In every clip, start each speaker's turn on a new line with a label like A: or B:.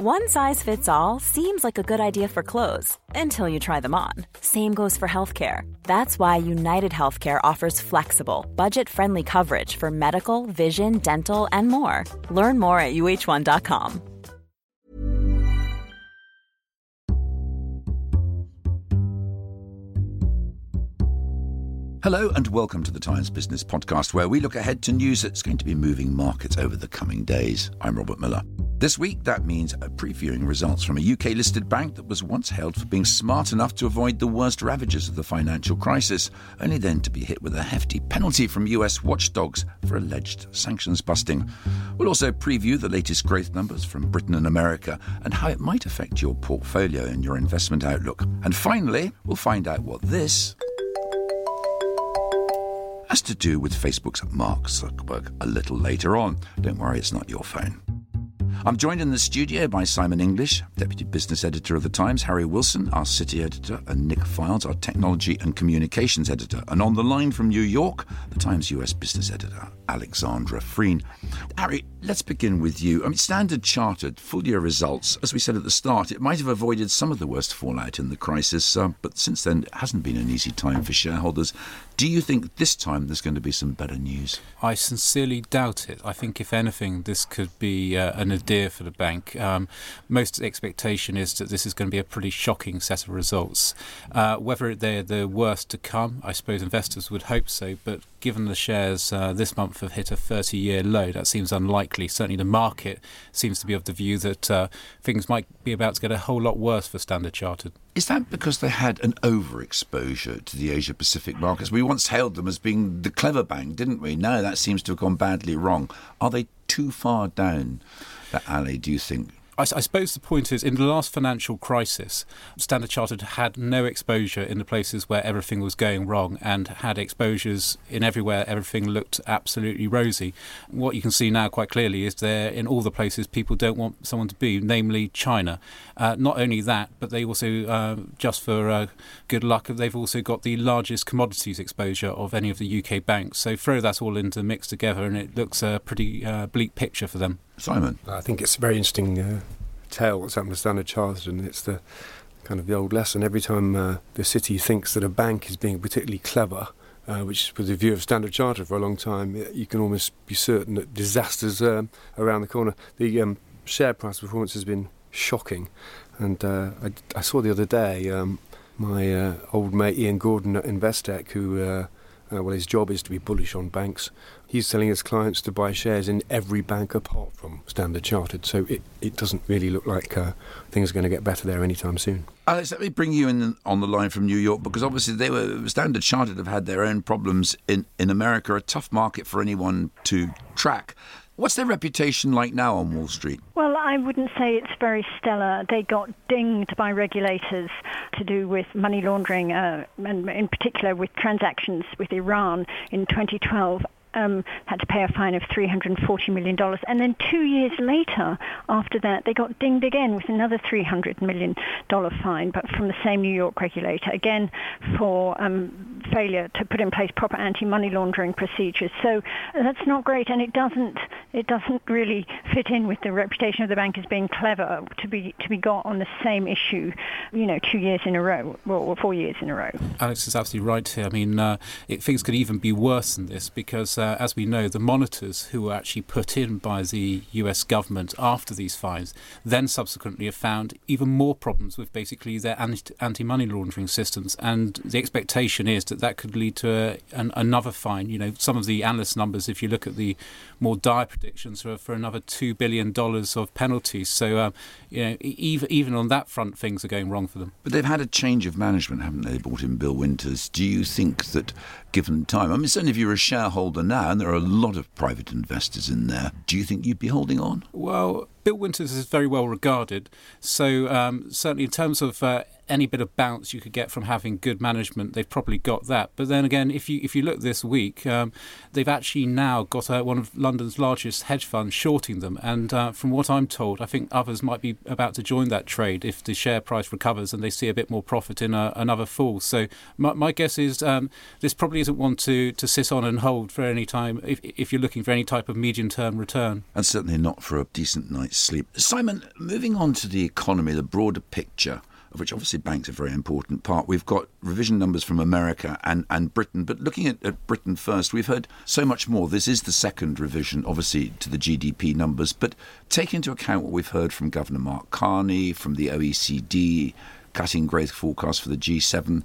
A: One size fits all seems like a good idea for clothes until you try them on. Same goes for healthcare. That's why United Healthcare offers flexible, budget friendly coverage for medical, vision, dental, and more. Learn more at uh1.com.
B: Hello and welcome to the Times Business Podcast, where we look ahead to news that's going to be moving markets over the coming days. I'm Robert Miller. This week, that means previewing results from a UK listed bank that was once hailed for being smart enough to avoid the worst ravages of the financial crisis, only then to be hit with a hefty penalty from US watchdogs for alleged sanctions busting. We'll also preview the latest growth numbers from Britain and America and how it might affect your portfolio and your investment outlook. And finally, we'll find out what this has to do with Facebook's Mark Zuckerberg a little later on. Don't worry, it's not your phone. I'm joined in the studio by Simon English, Deputy Business Editor of The Times, Harry Wilson, our City Editor, and Nic Fildes, our Technology and Communications Editor. And on the line from New York, The Times US Business Editor, Alexandra Frean. Harry, let's begin with you. I mean, Standard Chartered full year results, as we said at the start, it might have avoided some of the worst fallout in the crisis, uh, but since then it hasn't been an easy time for shareholders. Do you think this time there's going to be some better news?
C: I sincerely doubt it. I think, if anything, this could be uh, an idea for the bank. Um, most expectation is that this is going to be a pretty shocking set of results. Uh, whether they're the worst to come, I suppose investors would hope so, but given the shares uh, this month have hit a 30 year low, that seems unlikely. Certainly, the market seems to be of the view that uh, things might be about to get a whole lot worse for Standard Chartered.
B: Is that because they had an overexposure to the Asia Pacific markets? We once hailed them as being the clever bank, didn't we? Now that seems to have gone badly wrong. Are they too far down that alley, do you think?
C: I, I, suppose the point is, in the last financial crisis, Standard Chartered had no exposure in the places where everything was going wrong and had exposures in everywhere everything looked absolutely rosy. What you can see now quite clearly is they're in all the places people don't want someone to be, namely China. Uh, not only that, but they also, uh, just for uh, good luck, they've also got the largest commodities exposure of any of the UK banks. So throw that all into the mix together, and it looks a pretty uh, bleak picture for them.
B: Simon.
D: I think it's a very interesting uh, tale what's happened to Standard Chartered, and it's the kind of the old lesson. Every time uh, the city thinks that a bank is being particularly clever, uh, which was the view of Standard Chartered for a long time, you can almost be certain that disasters um, around the corner. The um, share price performance has been shocking, and uh, I, I, saw the other day um, my uh, old mate Ian Gordon at Investec, who uh, well, his job is to be bullish on banks. He's telling his clients to buy shares in every bank apart from Standard Chartered. So it, it doesn't really look like uh, things are going to get better there anytime soon.
B: Alex, let me bring you in on the line from New York because obviously they were Standard Chartered have had their own problems in, in America, a tough market for anyone to track. What's their reputation like now on Wall Street?
E: Well, I wouldn't say it's very stellar. They got dinged by regulators to do with money laundering, uh, and in particular with transactions with Iran in 2012 um, had to pay a fine of $340 million. And then two years later, after that, they got dinged again with another $300 million fine, but from the same New York regulator, again for um, failure to put in place proper anti-money laundering procedures. So that's not great, and it doesn't it doesn't really fit in with the reputation of the bank as being clever to be to be got on the same issue, you know, two years in a row, or four years in a row.
C: Alex is absolutely right here. I mean, uh, it, things could even be worse than this because uh, as we know, the monitors who were actually put in by the US government after these fines then subsequently have found even more problems with basically their anti money laundering systems. And the expectation is that that could lead to a, an, another fine. You know, some of the analyst numbers, if you look at the more dire predictions, are for another $2 billion of penalties. So, um, you know, even, even on that front, things are going wrong for them.
B: But they've had a change of management, haven't they? They brought in Bill Winters. Do you think that given time. I mean, certainly if you're a shareholder now, and there are a lot of private investors in there, do you think you'd be holding on?
C: Well, Bill Winters is very well regarded. So, um, certainly in terms of uh, any bit of bounce you could get from having good management, they've probably got that. But then again, if you if you look this week, um, they've actually now got uh, one of London's largest hedge funds shorting them, and uh, from what I'm told, I think others might be about to join that trade if the share price recovers and they see a bit more profit in a, another fall. So my, my guess is um, this probably isn't one to, to sit on and hold for any time if, if you're looking for any type of medium term return.
E: And certainly not for a decent night's sleep. Simon, moving on to the economy, the broader picture of which obviously banks are a very important part. We've got revision numbers from America and, and Britain, but looking at, at, Britain first, we've heard so much more. This is the second revision, obviously, to the GDP numbers, but take into account what we've heard from Governor Mark Carney, from the OECD, cutting growth forecast for the G7.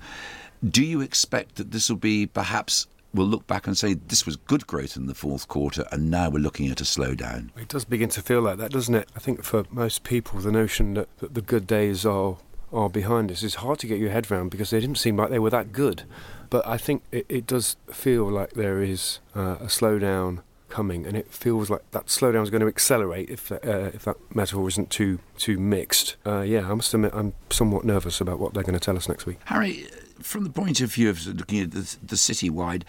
E: Do you expect that this will be perhaps we'll look back and say this was good growth in the fourth quarter, and now we're looking at a slowdown.
D: It does begin to feel like that, doesn't it? I think for most people, the notion that, that the good days are are behind us is hard to get your head around because they didn't seem like they were that good. But I think it, it does feel like there is uh, a slowdown coming, and it feels like that slowdown is going to accelerate if uh, if that metaphor isn't too too mixed. Uh, yeah, I must admit I'm somewhat nervous about what they're going to tell us next week.
E: Harry, from the point of view of looking at the, the citywide,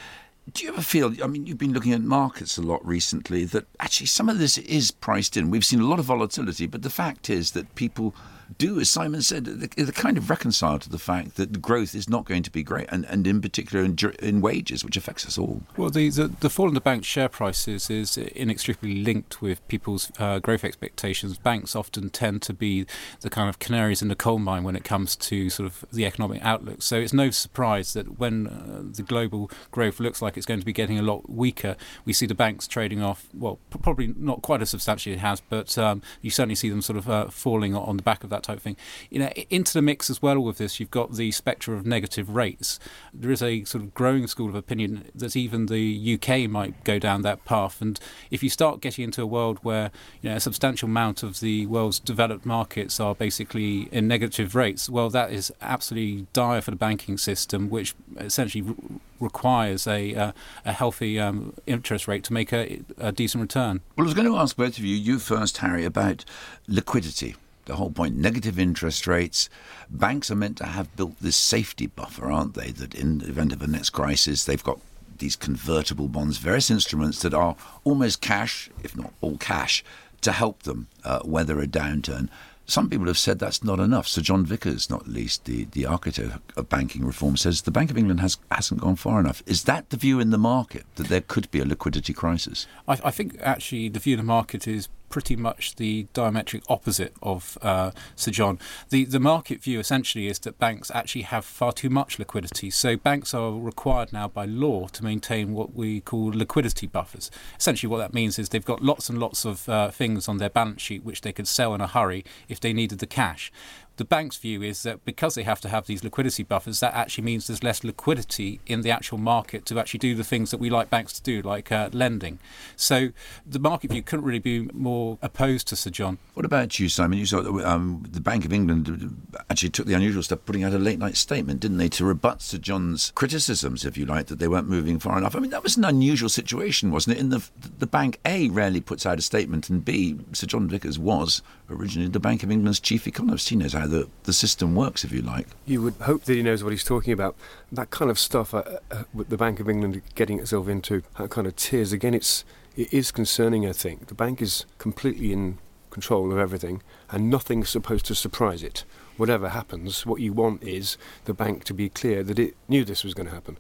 E: do you ever feel, I mean, you've been looking at markets a lot recently, that actually some of this is priced in? We've seen a lot of volatility, but the fact is that people do, as Simon said, they're kind of reconciled to the fact that growth is not going to be great, and, and in particular in, in wages, which affects us all.
C: Well, the, the, the fall in the bank share prices is inextricably linked with people's uh, growth expectations. Banks often tend to be the kind of canaries in the coal mine when it comes to sort of the economic outlook. So it's no surprise that when uh, the global growth looks like it's going to be getting a lot weaker, we see the banks trading off, well, probably not quite as substantially as it has, but um, you certainly see them sort of uh, falling on the back of that type of thing. You know, into the mix as well with this, you've got the spectre of negative rates. There is a sort of growing school of opinion that even the UK might go down that path. And if you start getting into a world where you know a substantial amount of the world's developed markets are basically in negative rates, well, that is absolutely dire for the banking system, which essentially requires a uh, a healthy um, interest rate to make a, a decent return.
E: Well, I was going to ask both of you, you first, Harry, about liquidity the whole point negative interest rates. Banks are meant to have built this safety buffer, aren't they? That in the event of a next crisis, they've got these convertible bonds, various instruments that are almost cash, if not all cash, to help them uh, weather a downturn. Some people have said that's not enough. Sir John Vickers, not least the, the architect of banking reform, says the Bank of England has, hasn't gone far enough. Is that the view in the market, that there could be a liquidity crisis?
C: I, I think actually the view in the market is pretty much the diametric opposite of uh, Sir John. The the market view essentially is that banks actually have far too much liquidity. So banks are required now by law to maintain what we call liquidity buffers. Essentially, what that means is they've got lots and lots of uh, things on their balance sheet which they could sell in a hurry if they needed the cash the bank's view is that because they have to have these liquidity buffers, that actually means there's less liquidity in the actual market to actually do the things that we like banks to do, like uh, lending. So the market view couldn't really be more opposed to Sir John.
E: What about you, Simon? You saw um, the Bank of England actually took the unusual step putting out a late night statement, didn't they, to rebut Sir John's criticisms, if you like, that they weren't moving far enough. I mean, that was an unusual situation, wasn't it? In the the bank, A, rarely puts out a statement, and B, Sir John Vickers was originally the Bank of England's chief economist. He knows how the, the system works, if you like.
D: You would hope that he knows what he's talking about. That kind of stuff, uh, uh, with the Bank of England getting itself into that kind of tears, again, it's, it is concerning, I think. The bank is completely in control of everything, and nothing's supposed to surprise it. Whatever happens, what you want is the bank to be clear that it knew this was going to happen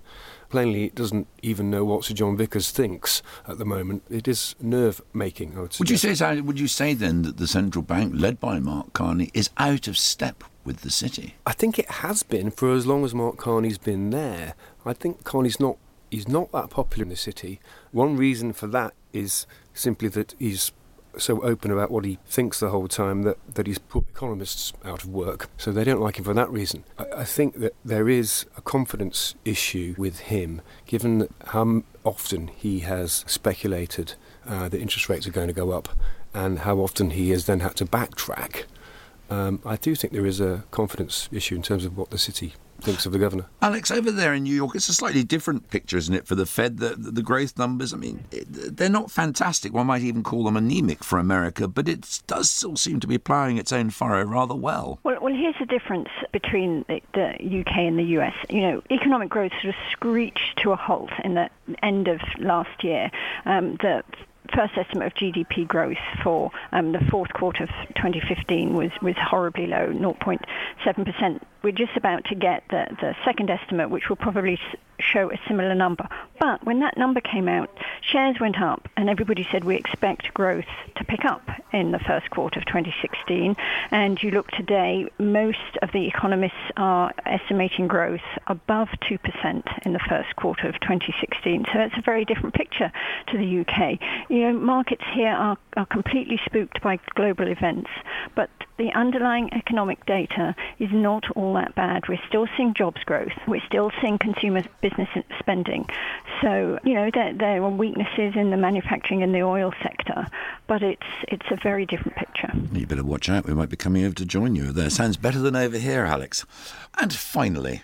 D: plainly it doesn't even know what Sir John Vickers thinks at the moment. It is nerve making. Would,
E: would you say? Would you say then that the central bank, led by Mark Carney, is out of step with the city?
D: I think it has been for as long as Mark Carney's been there. I think Carney's not. He's not that popular in the city. One reason for that is simply that he's so open about what he thinks the whole time that, that he's put economists out of work. So they don't like him for that reason. I, I think that there is a confidence issue with him, given how often he has speculated uh, that interest rates are going to go up and how often he has then had to backtrack. Um, I do think there is a confidence issue in terms of what the city thinks of the governor.
B: Alex, over there in New York, it's a slightly different picture, isn't it, for the Fed? The, the growth numbers, I mean, it, they're not fantastic. One might even call them anemic for America, but it does still seem to be ploughing its own furrow rather well.
E: Well, well here's the difference between the, the UK and the US. You know, economic growth sort of screeched to a halt in the end of last year. Um, the first estimate of GDP growth for um, the fourth quarter of 2015 was, was horribly low, 0.7%. We're just about to get the, the second estimate, which will probably show a similar number. But when that number came out, shares went up, and everybody said we expect growth to pick up in the first quarter of 2016. And you look today, most of the economists are estimating growth above 2% in the first quarter of 2016. So it's a very different picture to the UK. You know, markets here are, are completely spooked by global events, but the underlying economic data is not all that bad. We're still seeing jobs growth. We're still seeing consumer business spending. So, you know, there, there are weaknesses in the manufacturing and the oil sector, but it's it's a very different picture.
B: You better watch out. We might be coming over to join you there. Sounds better than over here, Alex. And finally,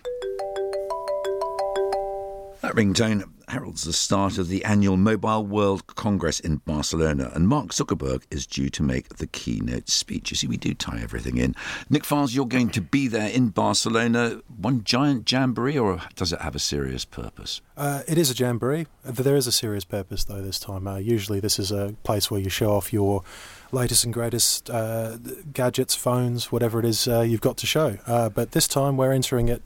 B: that ringtone heralds the start of the annual Mobile World Congress in Barcelona, and Mark Zuckerberg is due to make the keynote speech. You see, we do tie everything in. Nic Fildes, you're going to be there in Barcelona. One giant jamboree, or does it have a serious purpose?
F: Uh, it is a jamboree. There is a serious purpose, though, this time. Uh, usually, this is a place where you show off your latest and greatest uh, gadgets, phones, whatever it is uh, you've got to show. Uh, but this time, we're entering it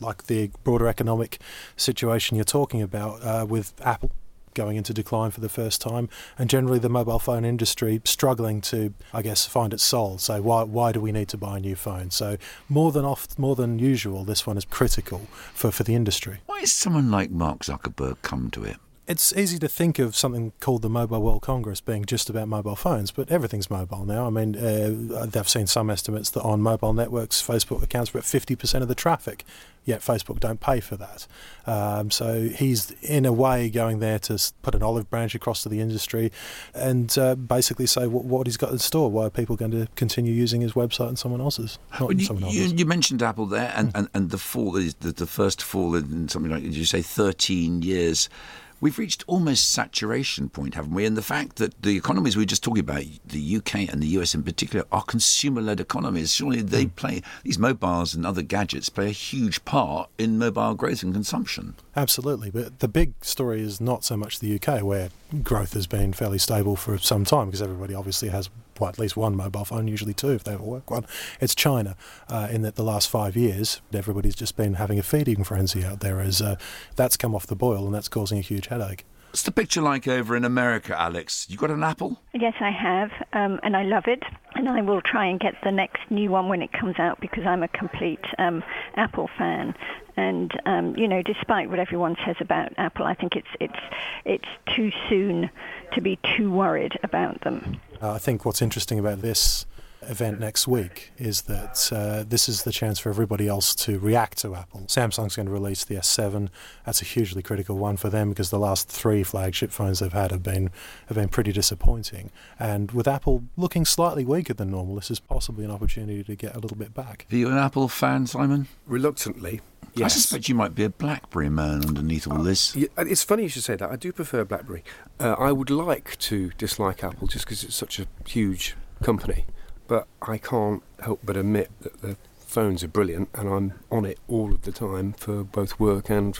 F: like the broader economic situation you're talking about uh, with Apple going into decline for the first time, and generally the mobile phone industry struggling to, I guess, find its soul. So why why do we need to buy a new phone? So more than more than usual, this one is critical for, for the industry.
B: Why has someone like Mark Zuckerberg come to it?
F: It's easy to think of something called the Mobile World Congress being just about mobile phones, but everything's mobile now. I mean, uh, I've seen some estimates that on mobile networks, Facebook accounts for about 50% of the traffic, yet Facebook don't pay for that. Um, so he's, in a way, going there to put an olive branch across to the industry and uh, basically say what, what, he's got in store. Why are people going to continue using his website and someone else's?
B: Not you, someone else's. You, you, mentioned Apple there, and, mm. and, and the fall, the, the first fall in something like, did you say 13 years? We've reached almost saturation point, haven't we? And the fact that the economies we are just talking about, the UK and the US in particular, are consumer-led economies. Surely they mm. play these mobiles and other gadgets play a huge part in mobile growth and consumption.
F: Absolutely, but the big story is not so much the UK, where growth has been fairly stable for some time, because everybody obviously has well, at least one mobile phone, usually two if they ever work one. It's China, uh, in that the last five years, everybody's just been having a feeding frenzy out there as uh, that's come off the boil and that's causing a huge headache.
B: What's the picture like over in America, Alex? You got an Apple?
E: Yes, I have, um, and I love it. And I will try and get the next new one when it comes out because I'm a complete um, Apple fan. And um, you know, despite what everyone says about Apple, I think it's it's it's too soon to be too worried about them.
F: Uh, I think what's interesting about this event next week is that uh, this is the chance for everybody else to react to Apple. Samsung's going to release the S7. That's a hugely critical one for them because the last three flagship phones they've had have been have been pretty disappointing. And with Apple looking slightly weaker than normal, this is possibly an opportunity to get a little bit back.
B: Are you an Apple fan, Simon?
D: Reluctantly. Yes.
B: I suspect you might be a BlackBerry man underneath all this.
D: Yeah, it's funny you should say that. I do prefer BlackBerry. Uh, I would like to dislike Apple just because it's such a huge company but I can't help but admit that the phones are brilliant and I'm on it all of the time for both work and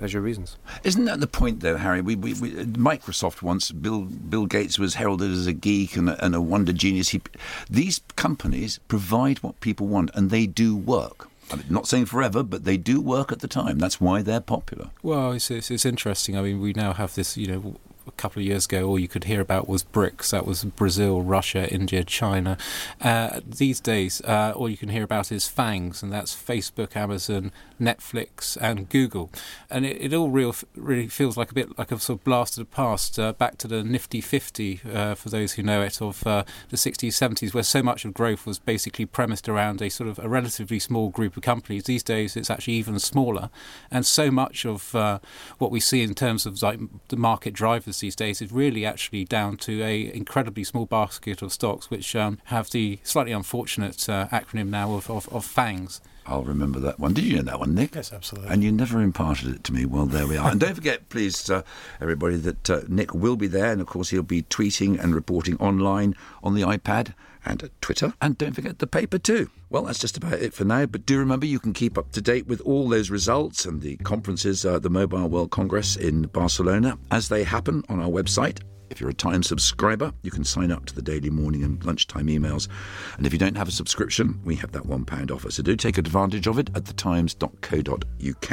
D: leisure reasons.
B: Isn't that the point, though, Harry? We, we, we, Microsoft once, Bill, Bill Gates was heralded as a geek and a, and a wonder genius. He, these companies provide what people want and they do work. I'm not saying forever, but they do work at the time. That's why they're popular.
C: Well, it's, it's, it's interesting. I mean, we now have this, you know, a couple of years ago, all you could hear about was BRICS. That was Brazil, Russia, India, China. Uh, these days, uh, all you can hear about is FANGs, and that's Facebook, Amazon, Netflix, and Google. And it, it all real, really feels like a bit like a sort of blast of the past, uh, back to the nifty 50, uh, for those who know it, of uh, the 60s, 70s, where so much of growth was basically premised around a sort of a relatively small group of companies. These days, it's actually even smaller. And so much of uh, what we see in terms of like the market drivers these days is really actually down to a incredibly small basket of stocks which um, have the slightly unfortunate uh, acronym now of, of, of FANGs.
B: I'll remember that one. Did you know that one, Nick?
F: Yes, absolutely.
B: And you never imparted it to me. Well, there we are. and don't forget, please, uh, everybody, that uh, Nick will be there. And of course, he'll be tweeting and reporting online on the iPad and at Twitter. And don't forget the paper, too. Well, that's just about it for now. But do remember, you can keep up to date with all those results and the conferences, uh, the Mobile World Congress in Barcelona, as they happen on our website if you're a Times subscriber, you can sign up to the daily morning and lunchtime emails. And if you don't have a subscription, we have that £1 offer. So do take advantage of it at thetimes.co.uk.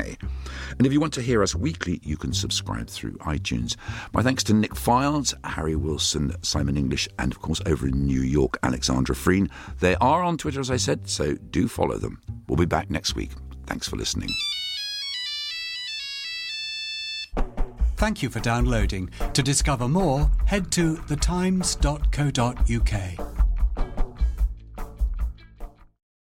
B: And if you want to hear us weekly, you can subscribe through iTunes. My thanks to Nic Fildes, Harry Wilson, Simon English, and of course over in New York, Alexandra Frean. They are on Twitter, as I said, so do follow them. We'll be back next week. Thanks for listening.
G: Thank you for downloading. To discover more, head to thetimes.co.uk.